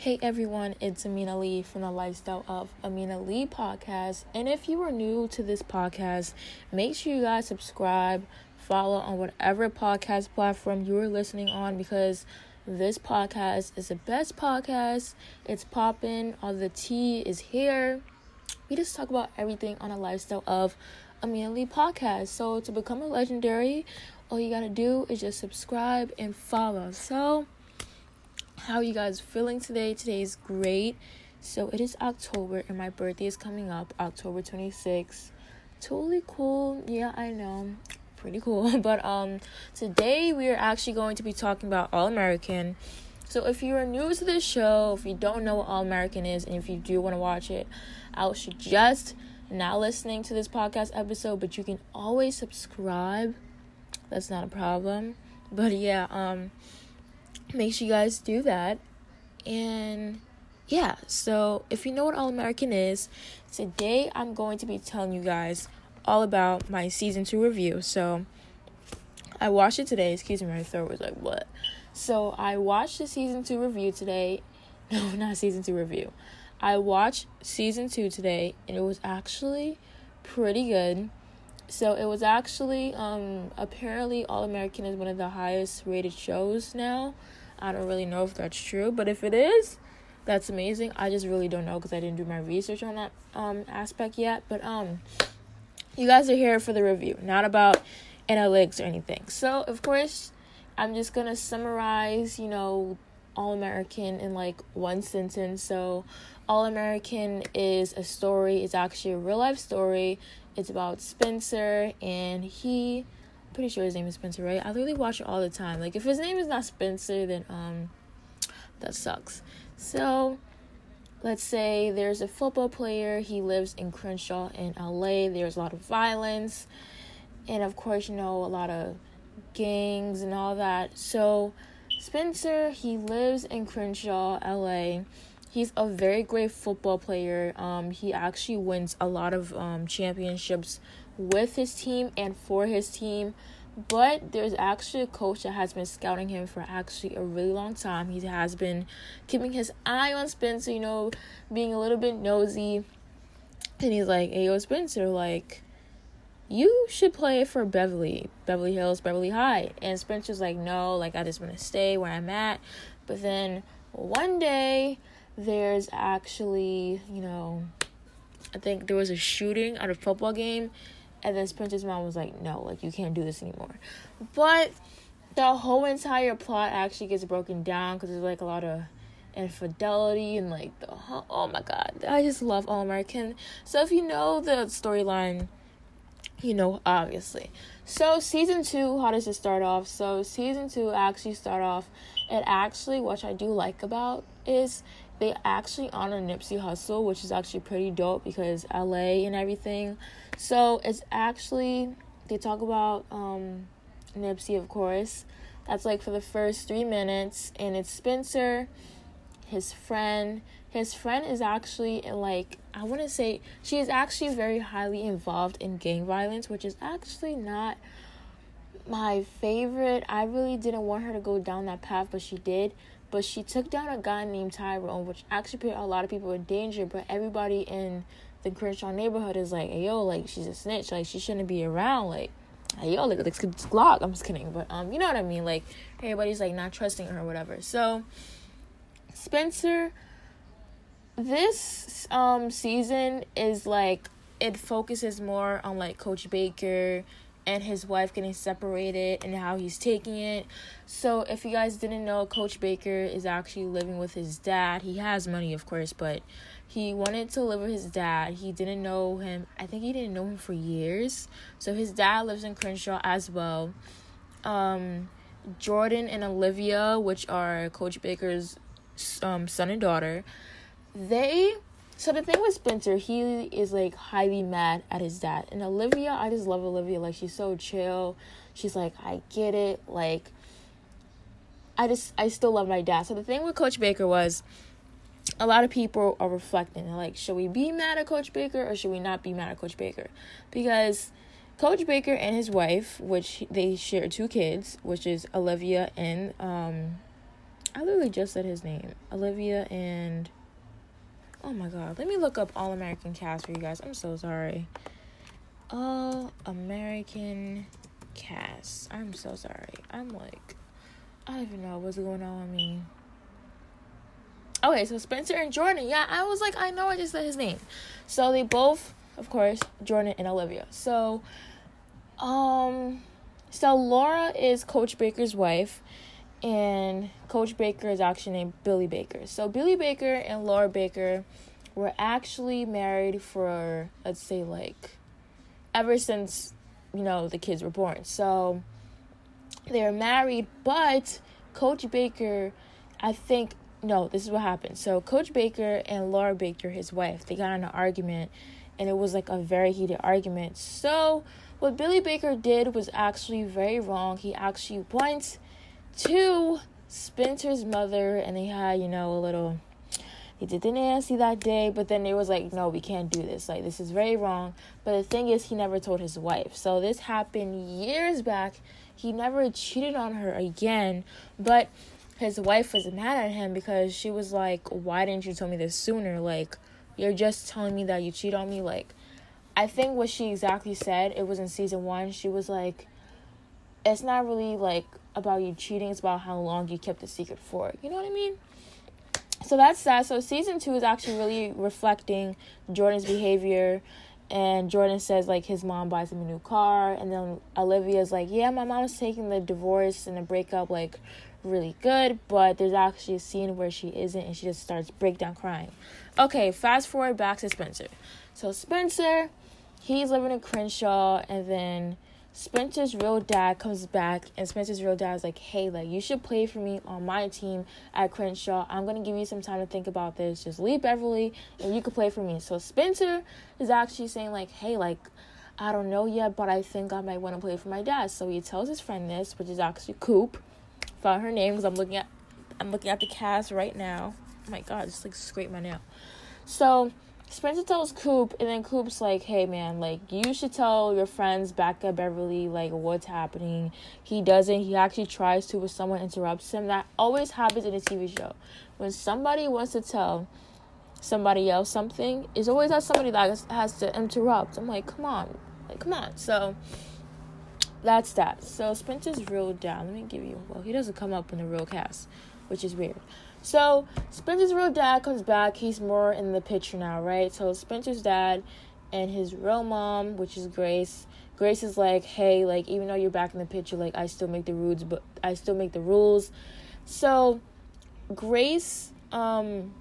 Hey everyone, it's Amina Lee from the Lifestyle of Amina Lee podcast. And if you are new to this podcast, make sure you guys subscribe, follow on whatever podcast platform you are listening on because this podcast is the best podcast. It's popping, all the tea is here. We just talk about everything on a lifestyle of Amina Lee podcast. So to become a legendary, all you gotta do is just subscribe and follow. So how are you guys feeling today? Today is great. So it is October and my birthday is coming up, October 26th. Totally cool. Yeah, I know. Pretty cool. But um today we are actually going to be talking about All American. So if you are new to this show, if you don't know what All American is and if you do want to watch it, I would suggest not listening to this podcast episode, but you can always subscribe. That's not a problem. But yeah, um make sure you guys do that. And yeah, so if you know what All American is, today I'm going to be telling you guys all about my season two review. So I watched it today. Excuse me, my throat was like, what? So I watched the season two review today. No, not season two review. I watched season two today, and it was actually pretty good. So it was actually um apparently All American is one of the highest rated shows now. I don't really know if that's true, but if it is, that's amazing. I just really don't know because I didn't do my research on that um aspect yet. But um, you guys are here for the review, not about analytics or anything. So of course, I'm just gonna summarize, you know, All American in like one sentence. So All American is a story. It's actually a real life story. It's about Spencer and he pretty sure his name is Spencer, right? I literally watch it all the time. Like if his name is not Spencer, then um that sucks. So let's say there's a football player, he lives in Crenshaw in LA. There's a lot of violence and of course, you know, a lot of gangs and all that. So Spencer, he lives in Crenshaw, LA. He's a very great football player. Um, he actually wins a lot of um, championships with his team and for his team. But there's actually a coach that has been scouting him for actually a really long time. He has been keeping his eye on Spencer, you know, being a little bit nosy. And he's like, hey, yo, Spencer, like, you should play for Beverly, Beverly Hills, Beverly High. And Spencer's like, no, like, I just want to stay where I'm at. But then one day, there's actually, you know, I think there was a shooting at a football game and then Spencer's mom was like, no, like, you can't do this anymore. But the whole entire plot actually gets broken down because there's like a lot of infidelity and like the oh my god i just love all american so if you know the storyline you know obviously so season two how does it start off so season two actually start off it actually what i do like about is they actually honor Nipsey Hussle, which is actually pretty dope because LA and everything. So it's actually they talk about um Nipsey of course. That's like for the first three minutes and it's Spencer, his friend. His friend is actually like I wanna say she is actually very highly involved in gang violence, which is actually not my favorite. I really didn't want her to go down that path, but she did but she took down a guy named Tyrone, which actually put a lot of people in danger. But everybody in the Crenshaw neighborhood is like, hey, yo, like, she's a snitch. Like, she shouldn't be around. Like, hey, yo, like, like Glock. I'm just kidding. But, um, you know what I mean? Like, everybody's, like, not trusting her or whatever. So, Spencer, this, um, season is, like, it focuses more on, like, Coach Baker and his wife getting separated and how he's taking it. So, if you guys didn't know, Coach Baker is actually living with his dad. He has money, of course, but he wanted to live with his dad. He didn't know him. I think he didn't know him for years. So, his dad lives in Crenshaw as well. Um, Jordan and Olivia, which are Coach Baker's um, son and daughter, they so the thing with Spencer, he is like highly mad at his dad. And Olivia, I just love Olivia. Like she's so chill. She's like, I get it. Like I just I still love my dad. So the thing with Coach Baker was a lot of people are reflecting. Like, should we be mad at Coach Baker or should we not be mad at Coach Baker? Because Coach Baker and his wife, which they share two kids, which is Olivia and um I literally just said his name. Olivia and Oh my god, let me look up All American cast for you guys. I'm so sorry. All American cast. I'm so sorry. I'm like I don't even know what's going on with me. Okay, so Spencer and Jordan. Yeah, I was like, I know I just said his name. So they both, of course, Jordan and Olivia. So, um, so Laura is Coach Baker's wife, and Coach Baker is actually named Billy Baker. So Billy Baker and Laura Baker were actually married for let's say like ever since you know the kids were born. So they were married, but Coach Baker, I think no, this is what happened. So Coach Baker and Laura Baker, his wife, they got in an argument and it was like a very heated argument. So what Billy Baker did was actually very wrong. He actually went to Spencer's mother and they had, you know, a little he did the nasty that day, but then it was like, no, we can't do this. Like, this is very wrong. But the thing is, he never told his wife. So this happened years back. He never cheated on her again. But his wife was mad at him because she was like, Why didn't you tell me this sooner? Like, you're just telling me that you cheat on me. Like, I think what she exactly said, it was in season one. She was like, It's not really like about you cheating, it's about how long you kept the secret for. You know what I mean? So that's that. So season two is actually really reflecting Jordan's behavior and Jordan says like his mom buys him a new car and then Olivia's like, Yeah, my mom's taking the divorce and the breakup like really good, but there's actually a scene where she isn't and she just starts breakdown crying. Okay, fast forward back to Spencer. So Spencer, he's living in Crenshaw and then Spencer's real dad comes back and Spencer's real dad is like, Hey, like you should play for me on my team at Crenshaw. I'm gonna give you some time to think about this. Just leave Beverly and you can play for me. So Spencer is actually saying like, Hey, like I don't know yet, but I think I might want to play for my dad. So he tells his friend this, which is actually Coop found her name because I'm looking at I'm looking at the cast right now. Oh my god, just like scrape my nail. So Spencer tells Coop, and then Coop's like, "Hey man, like you should tell your friends back at Beverly like what's happening." He doesn't. He actually tries to, but someone interrupts him. That always happens in a TV show. When somebody wants to tell somebody else something, it's always that somebody that has to interrupt. I'm like, come on, like come on. So that's that. So Spencer's real dad. Let me give you. Well, he doesn't come up in the real cast, which is weird. So Spencer's real dad comes back. He's more in the picture now, right? So Spencer's dad and his real mom, which is Grace. Grace is like, hey, like even though you're back in the picture, like I still make the rules, but I still make the rules. So Grace, um,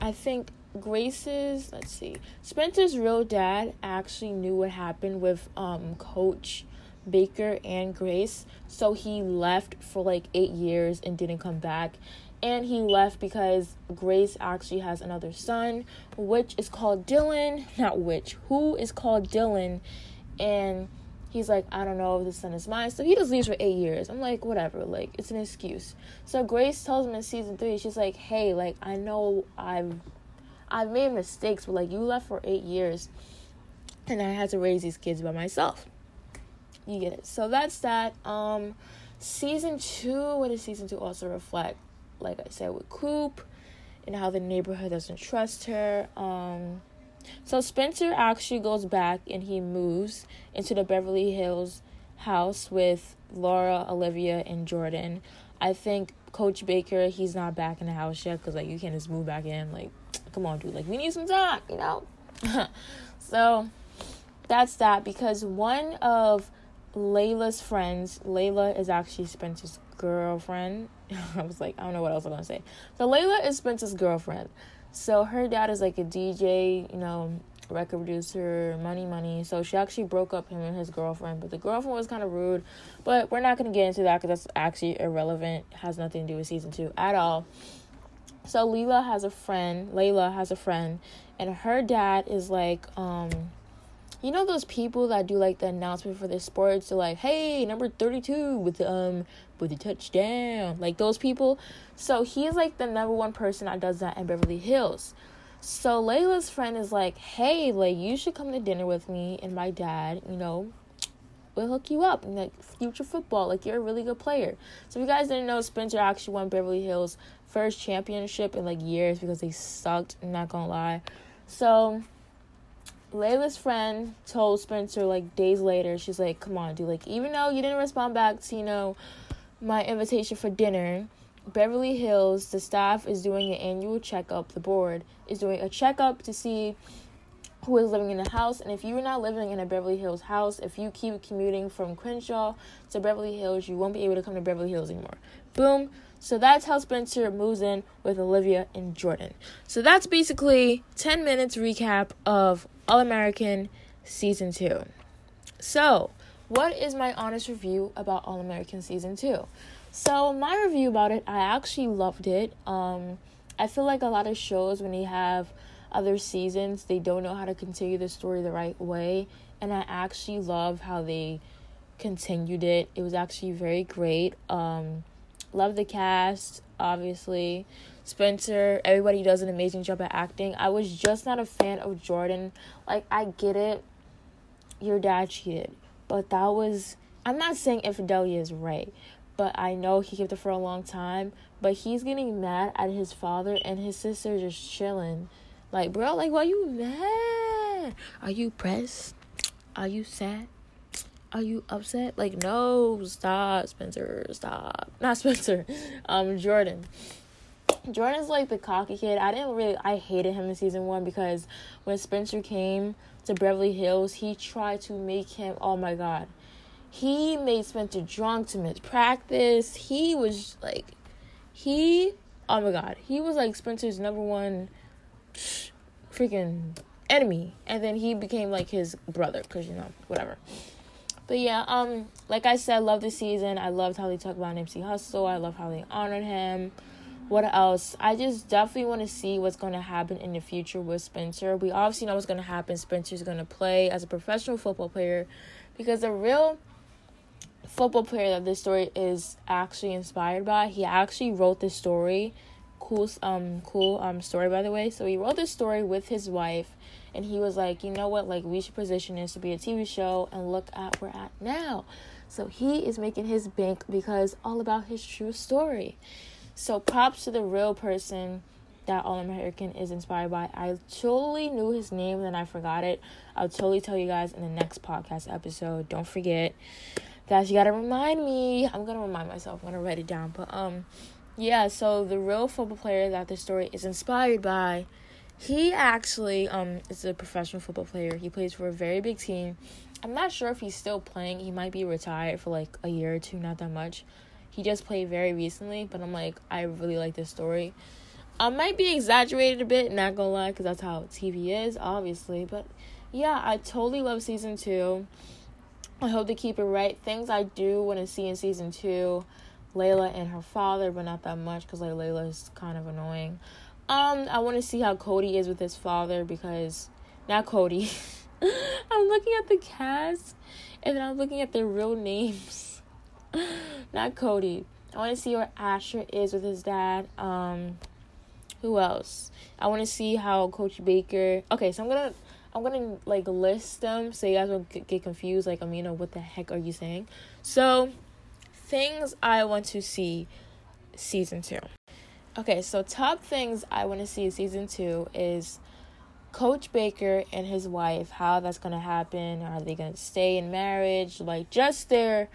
I think Grace's let's see, Spencer's real dad actually knew what happened with um Coach Baker and Grace. So he left for like eight years and didn't come back. And he left because Grace actually has another son, which is called Dylan. Not which, who is called Dylan. And he's like, I don't know if the son is mine. So he just leaves for eight years. I'm like, whatever, like, it's an excuse. So Grace tells him in season three, she's like, hey, like, I know I've I've made mistakes, but like you left for eight years and I had to raise these kids by myself you get it. So that's that. Um, season two. What does season two also reflect? Like I said with Coop, and how the neighborhood doesn't trust her. Um, so Spencer actually goes back and he moves into the Beverly Hills house with Laura, Olivia, and Jordan. I think Coach Baker, he's not back in the house yet because like you can't just move back in. Like, come on, dude. Like we need some time, you know. so that's that because one of Layla's friends. Layla is actually Spencer's girlfriend. I was like, I don't know what else I'm gonna say. So Layla is Spencer's girlfriend. So her dad is like a DJ, you know, record producer, money, money. So she actually broke up him and his girlfriend, but the girlfriend was kind of rude. But we're not gonna get into that because that's actually irrelevant. Has nothing to do with season two at all. So Layla has a friend. Layla has a friend, and her dad is like, um, you know those people that do like the announcement for their sports they're like hey number 32 with um with the touchdown like those people so he's like the number one person that does that in beverly hills so layla's friend is like hey like you should come to dinner with me and my dad you know we'll hook you up in like future football. Like you're a really good player. So if you guys didn't know, Spencer actually won Beverly Hills first championship in like years because they sucked. I'm not gonna lie. So Layla's friend told Spencer like days later, she's like, "Come on, dude. Like even though you didn't respond back to you know my invitation for dinner." Beverly Hills, the staff is doing an annual checkup. The board is doing a checkup to see who is living in the house. And if you're not living in a Beverly Hills house, if you keep commuting from Crenshaw to Beverly Hills, you won't be able to come to Beverly Hills anymore. Boom. So that's how Spencer moves in with Olivia and Jordan. So that's basically 10 minutes recap of All American Season 2. So, what is my honest review about All American Season 2? So, my review about it, I actually loved it. Um, I feel like a lot of shows, when they have other seasons, they don't know how to continue the story the right way. And I actually love how they continued it. It was actually very great. Um, love the cast, obviously. Spencer, everybody does an amazing job at acting. I was just not a fan of Jordan. Like, I get it. Your dad cheated. But that was. I'm not saying infidelity is right, but I know he kept it for a long time. But he's getting mad at his father and his sister just chilling. Like, bro, like, why you mad? Are you pressed? Are you sad? Are you upset? Like, no, stop, Spencer, stop. Not Spencer, um, Jordan. Jordan's like the cocky kid. I didn't really, I hated him in season one because when Spencer came to Beverly Hills, he tried to make him, oh my God, he made Spencer drunk to miss practice. He was like, he, oh my God, he was like Spencer's number one freaking enemy. And then he became like his brother because you know whatever. But yeah um like i said love the season. I loved how they talked about Nipsey Hussle. I love how they honored him. What else? I just definitely want to see what's going to happen in the future with spencer. We obviously know what's going to happen. Spencer's going to play as a professional football player because the real football player that this story is actually inspired by he actually wrote this story cool um cool um story by the way. So he wrote this story with his wife and he was like, you know what, like we should position this to be a TV show and look at where we're at now. So he is making his bank because all about his true story. So props to the real person that All American is inspired by. I totally knew his name and then I forgot it. I'll totally tell you guys in the next podcast episode. Don't forget. Guys, you gotta remind me. I'm gonna remind myself. I'm gonna write it down. But um yeah, so the real football player that the story is inspired by, he actually um is a professional football player. He plays for a very big team. I'm not sure if he's still playing. He might be retired for like a year or two, not that much. He just played very recently, but I'm like, I really like this story. I might be exaggerated a bit, not gonna lie, because that's how TV is, obviously. But yeah, I totally love season two. I hope to keep it right. Things I do want to see in season two. Layla and her father, but not that much because like Layla is kind of annoying. Um, I want to see how Cody is with his father because not Cody. I'm looking at the cast and then I'm looking at their real names. not Cody. I want to see where Asher is with his dad. Um, who else? I want to see how Coach Baker. Okay, so I'm gonna I'm gonna like list them so you guys won't get confused. Like, I Amina, what the heck are you saying? So things I want to see season two. Okay, so top things I want to see season two is Coach Baker and his wife, how that's going to happen. Are they going to stay in marriage? Like, just their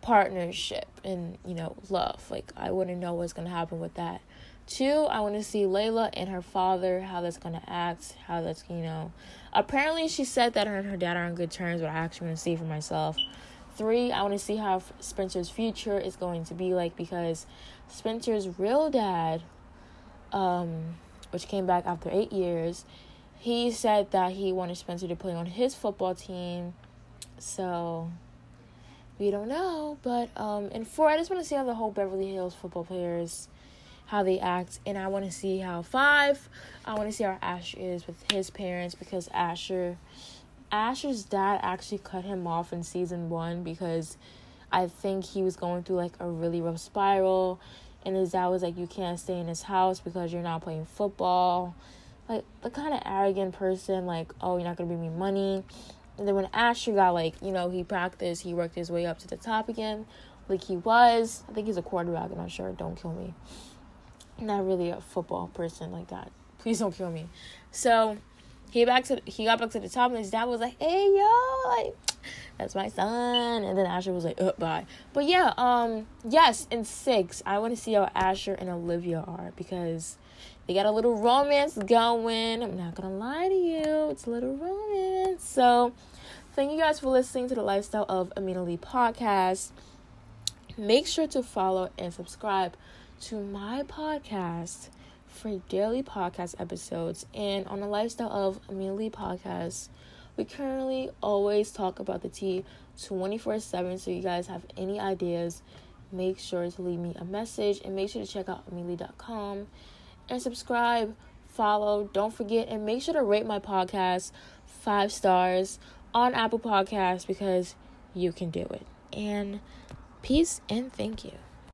partnership and, you know, love. Like, I want to know what's going to happen with that. Two, I want to see Layla and her father, how that's going to act, how that's, you know. Apparently, she said that her and her dad are on good terms, but I actually want to see for myself. Three, I want to see how Spencer's future is going to be like because Spencer's real dad, um, which came back after eight years, he said that he wanted Spencer to play on his football team. So we don't know, but um, and four, I just want to see how the whole Beverly Hills football players how they act and I want to see how five I want to see how Asher is with his parents because Asher Asher's dad actually cut him off in season one because I think he was going through like a really rough spiral. And his dad was like, You can't stay in his house because you're not playing football. Like, the kind of arrogant person, like, Oh, you're not going to bring me money. And then when Asher got like, you know, he practiced, he worked his way up to the top again, like he was. I think he's a quarterback, I'm not sure. Don't kill me. Not really a football person like that. Please don't kill me. So he back to he got back to the top and his dad was like, Hey yo, like that's my son. And then Asher was like, uh, bye. But yeah, um, yes, in six, I want to see how Asher and Olivia are because they got a little romance going. I'm not gonna lie to you, it's a little romance. So, thank you guys for listening to the Lifestyle of Amina Lee podcast. Make sure to follow and subscribe to my podcast for daily podcast episodes and on the Lifestyle of Amina Lee podcast. We currently always talk about the tea 24 7. So, you guys have any ideas, make sure to leave me a message and make sure to check out Amelie.com and subscribe, follow. Don't forget and make sure to rate my podcast five stars on Apple Podcasts because you can do it. And peace and thank you.